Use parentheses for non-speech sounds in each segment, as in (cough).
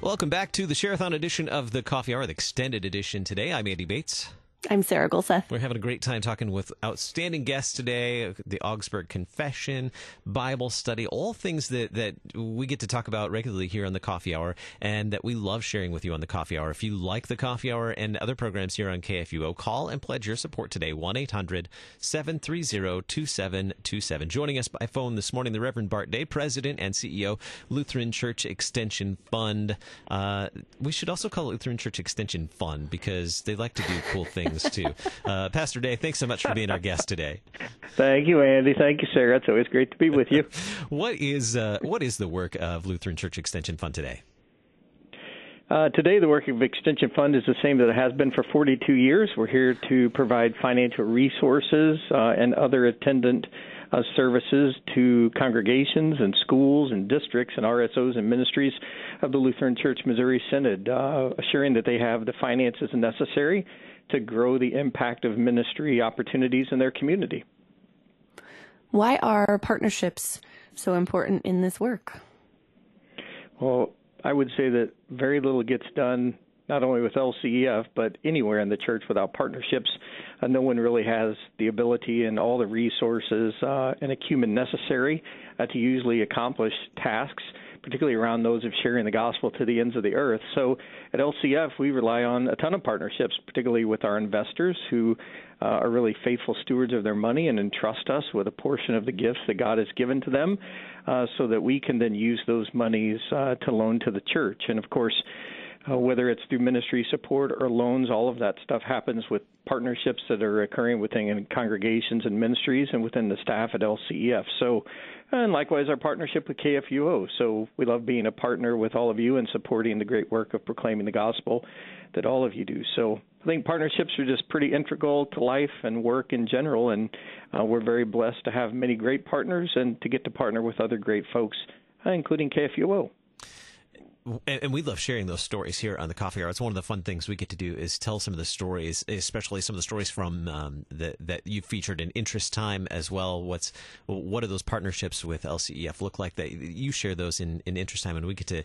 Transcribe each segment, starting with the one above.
Welcome back to the Sharathon edition of the Coffee Hour, the extended edition today. I'm Andy Bates. I'm Sarah Gulseth. We're having a great time talking with outstanding guests today. The Augsburg Confession, Bible study, all things that, that we get to talk about regularly here on the Coffee Hour and that we love sharing with you on the Coffee Hour. If you like the Coffee Hour and other programs here on KFUO, call and pledge your support today. 1 800 730 2727. Joining us by phone this morning, the Reverend Bart Day, President and CEO, Lutheran Church Extension Fund. Uh, we should also call it Lutheran Church Extension Fund because they like to do cool things things too. Uh, Pastor Day, thanks so much for being our guest today. Thank you, Andy. Thank you, Sarah. It's always great to be with you. (laughs) what is uh, what is the work of Lutheran Church Extension Fund today? Uh, today, the work of Extension Fund is the same that it has been for 42 years. We're here to provide financial resources uh, and other attendant uh, services to congregations and schools and districts and RSOs and ministries of the Lutheran Church Missouri Synod, uh, assuring that they have the finances necessary to grow the impact of ministry opportunities in their community. Why are partnerships so important in this work? Well, I would say that very little gets done not only with LCEF but anywhere in the church without partnerships. Uh, no one really has the ability and all the resources uh, and acumen necessary uh, to usually accomplish tasks particularly around those of sharing the gospel to the ends of the earth. So at LCF, we rely on a ton of partnerships, particularly with our investors who uh, are really faithful stewards of their money and entrust us with a portion of the gifts that God has given to them uh, so that we can then use those monies uh, to loan to the church. And of course, uh, whether it's through ministry support or loans, all of that stuff happens with partnerships that are occurring within congregations and ministries and within the staff at LCEF. So and likewise our partnership with KFUO. So we love being a partner with all of you and supporting the great work of proclaiming the gospel that all of you do. So I think partnerships are just pretty integral to life and work in general, and uh, we're very blessed to have many great partners and to get to partner with other great folks, uh, including KFUO and, we love sharing those stories here on the coffee hour. It's one of the fun things we get to do is tell some of the stories, especially some of the stories from um, that that you featured in interest time as well. What's what do those partnerships with LCEF look like? That you share those in, in interest time, and we get to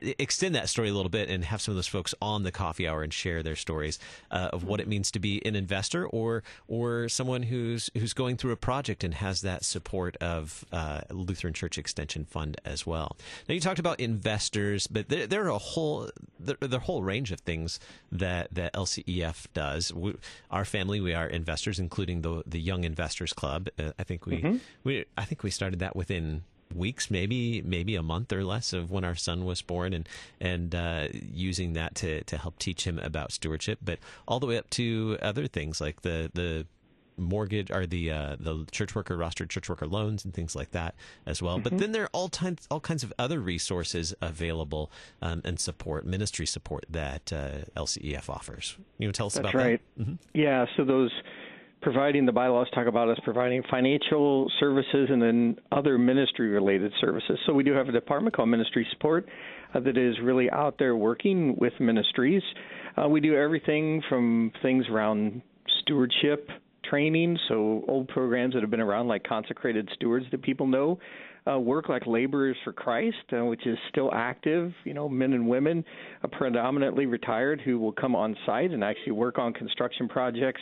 extend that story a little bit and have some of those folks on the coffee hour and share their stories uh, of what it means to be an investor or or someone who's who's going through a project and has that support of uh, Lutheran Church Extension Fund as well. Now you talked about investors, but there, there are a whole there, there are a whole range of things that that LCEF does. We, our family, we are investors, including the the Young Investors Club. Uh, I think we mm-hmm. we I think we started that within weeks, maybe maybe a month or less of when our son was born, and and uh, using that to to help teach him about stewardship, but all the way up to other things like the the mortgage or the uh, the church worker roster, church worker loans and things like that as well. Mm-hmm. But then there are all kinds all kinds of other resources available um, and support ministry support that uh, LCEF offers. You know, tell us That's about right. that. Mm-hmm. Yeah, so those providing the bylaws talk about us providing financial services and then other ministry related services. So we do have a department called Ministry Support uh, that is really out there working with ministries. Uh, we do everything from things around stewardship training, so old programs that have been around like consecrated stewards that people know. Uh, work like laborers for Christ, uh, which is still active. You know, men and women, uh, predominantly retired, who will come on site and actually work on construction projects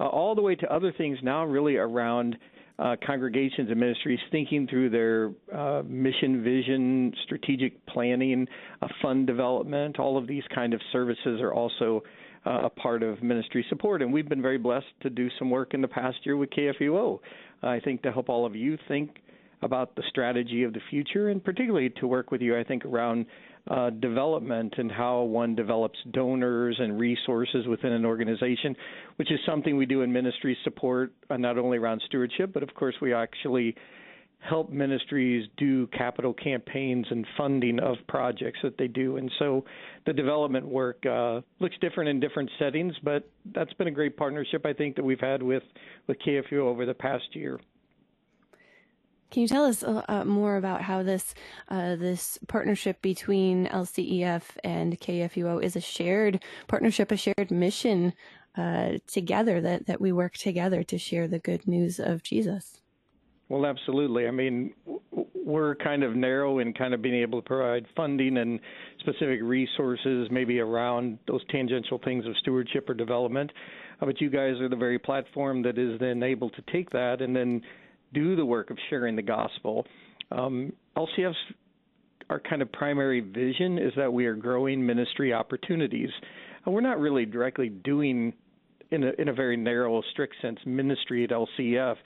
uh, all the way to other things now really around uh, congregations and ministries thinking through their uh, mission, vision, strategic planning, uh, fund development. All of these kind of services are also uh, a part of ministry support, and we've been very blessed to do some work in the past year with KFUO. I think to help all of you think about the strategy of the future, and particularly to work with you, I think around uh, development and how one develops donors and resources within an organization, which is something we do in ministry support, uh, not only around stewardship, but of course we actually help ministries do capital campaigns and funding of projects that they do. And so the development work uh, looks different in different settings, but that's been a great partnership I think that we've had with with KFU over the past year. Can you tell us uh, uh, more about how this uh, this partnership between LCEF and KFUO is a shared partnership, a shared mission uh, together that that we work together to share the good news of Jesus? Well, absolutely. I mean, we're kind of narrow in kind of being able to provide funding and specific resources, maybe around those tangential things of stewardship or development. Uh, but you guys are the very platform that is then able to take that and then do the work of sharing the gospel. Um, LCF's our kind of primary vision is that we are growing ministry opportunities. And we're not really directly doing, in a, in a very narrow, strict sense, ministry at LCF.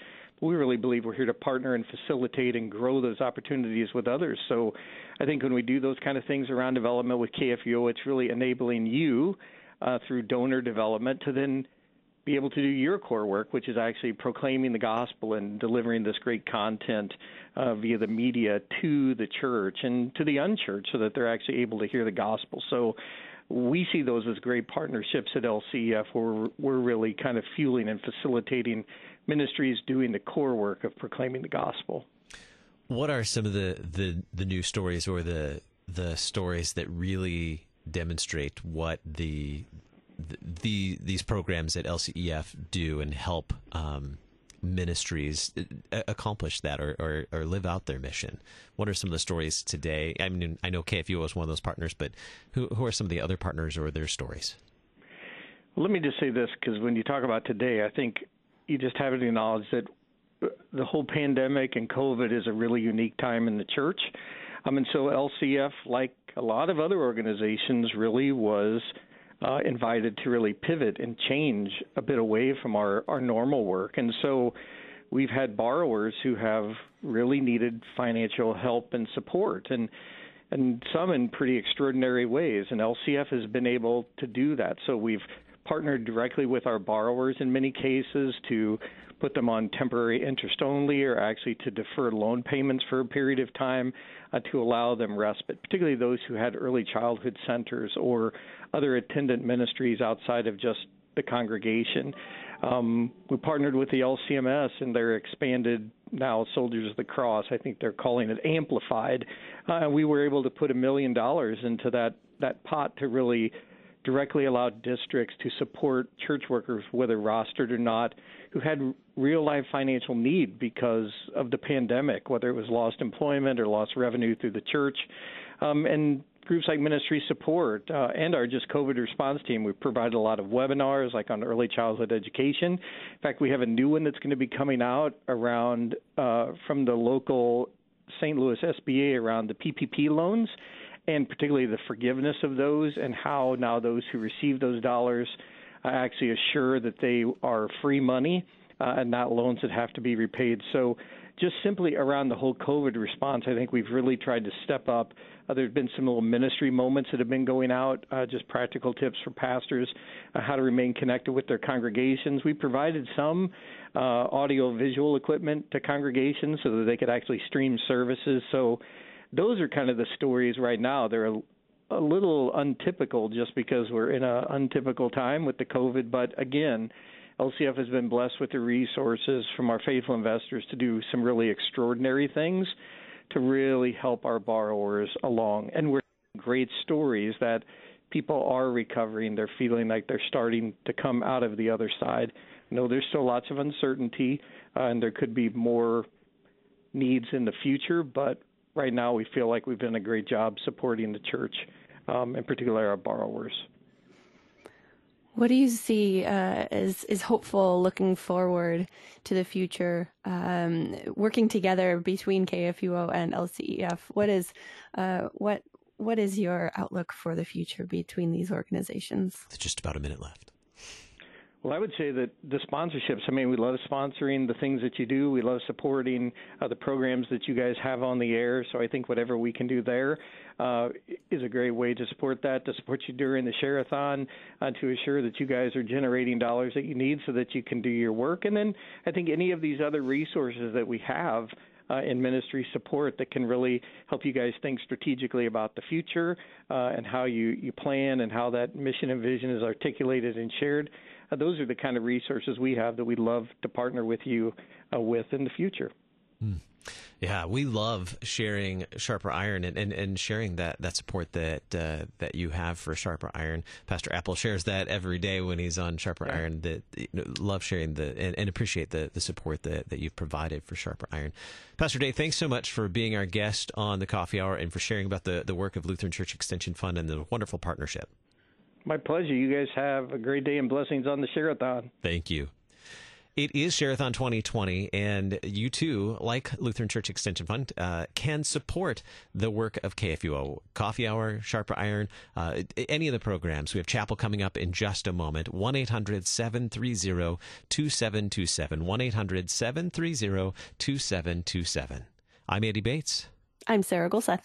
But we really believe we're here to partner and facilitate and grow those opportunities with others. So I think when we do those kind of things around development with KFUO, it's really enabling you uh, through donor development to then be able to do your core work, which is actually proclaiming the gospel and delivering this great content uh, via the media to the church and to the unchurched so that they're actually able to hear the gospel. So we see those as great partnerships at LCF where we're really kind of fueling and facilitating ministries doing the core work of proclaiming the gospel. What are some of the, the, the new stories or the the stories that really demonstrate what the the these programs at LCEF do and help um, ministries uh, accomplish that or, or, or, live out their mission? What are some of the stories today? I mean, I know KFUO is one of those partners, but who, who are some of the other partners or their stories? Well, let me just say this because when you talk about today, I think you just have to acknowledge that the whole pandemic and COVID is a really unique time in the church. Um, and so LCF, like a lot of other organizations, really was uh, invited to really pivot and change a bit away from our, our normal work. And so we've had borrowers who have really needed financial help and support and and some in pretty extraordinary ways and LCF has been able to do that. So we've partnered directly with our borrowers in many cases to put them on temporary interest only or actually to defer loan payments for a period of time uh, to allow them respite, particularly those who had early childhood centers or other attendant ministries outside of just the congregation. Um, we partnered with the LCMS and their expanded now Soldiers of the Cross. I think they're calling it Amplified. Uh, we were able to put a million dollars into that that pot to really directly allowed districts to support church workers, whether rostered or not, who had real life financial need because of the pandemic, whether it was lost employment or lost revenue through the church. Um, and groups like Ministry Support uh, and our just COVID response team, we've provided a lot of webinars like on early childhood education. In fact, we have a new one that's going to be coming out around uh, from the local St. Louis SBA around the PPP loans and particularly the forgiveness of those and how now those who receive those dollars uh, actually assure that they are free money uh, and not loans that have to be repaid. So, just simply around the whole COVID response, I think we've really tried to step up. Uh, there have been some little ministry moments that have been going out, uh, just practical tips for pastors, uh, how to remain connected with their congregations. We provided some uh, audio visual equipment to congregations so that they could actually stream services. So those are kind of the stories right now. They're a, a little untypical just because we're in an untypical time with the COVID. But again, LCF has been blessed with the resources from our faithful investors to do some really extraordinary things to really help our borrowers along. And we're great stories that people are recovering. They're feeling like they're starting to come out of the other side. No, there's still lots of uncertainty, uh, and there could be more needs in the future, but right now we feel like we've done a great job supporting the church, um, in particular our borrowers. What do you see uh, as is hopeful looking forward to the future, um, working together between KFUO and LCEF? What is uh, what what is your outlook for the future between these organizations? just about a minute left. Well, I would say that the sponsorships, I mean, we love sponsoring the things that you do. We love supporting uh, the programs that you guys have on the air. So I think whatever we can do there uh, is a great way to support that, to support you during the Share-a-thon, uh, to assure that you guys are generating dollars that you need so that you can do your work. And then I think any of these other resources that we have uh, in ministry support that can really help you guys think strategically about the future uh, and how you, you plan and how that mission and vision is articulated and shared uh, those are the kind of resources we have that we'd love to partner with you uh, with in the future. Yeah, we love sharing Sharper Iron and, and, and sharing that, that support that uh, that you have for Sharper Iron. Pastor Apple shares that every day when he's on Sharper yeah. Iron. That you know, love sharing the and, and, appreciate the, the support that, that you've provided for Sharper Iron. Pastor Day, thanks so much for being our guest on the Coffee Hour and for sharing about the, the work of Lutheran Church Extension Fund and the wonderful partnership. My pleasure. You guys have a great day and blessings on the Share-a-thon. Thank you. It is Share-a-thon 2020, and you too, like Lutheran Church Extension Fund, uh, can support the work of KFUO. Coffee Hour, Sharper Iron, uh, any of the programs. We have chapel coming up in just a moment. 1 800 730 2727. 1 800 730 2727. I'm Andy Bates. I'm Sarah Gulseth.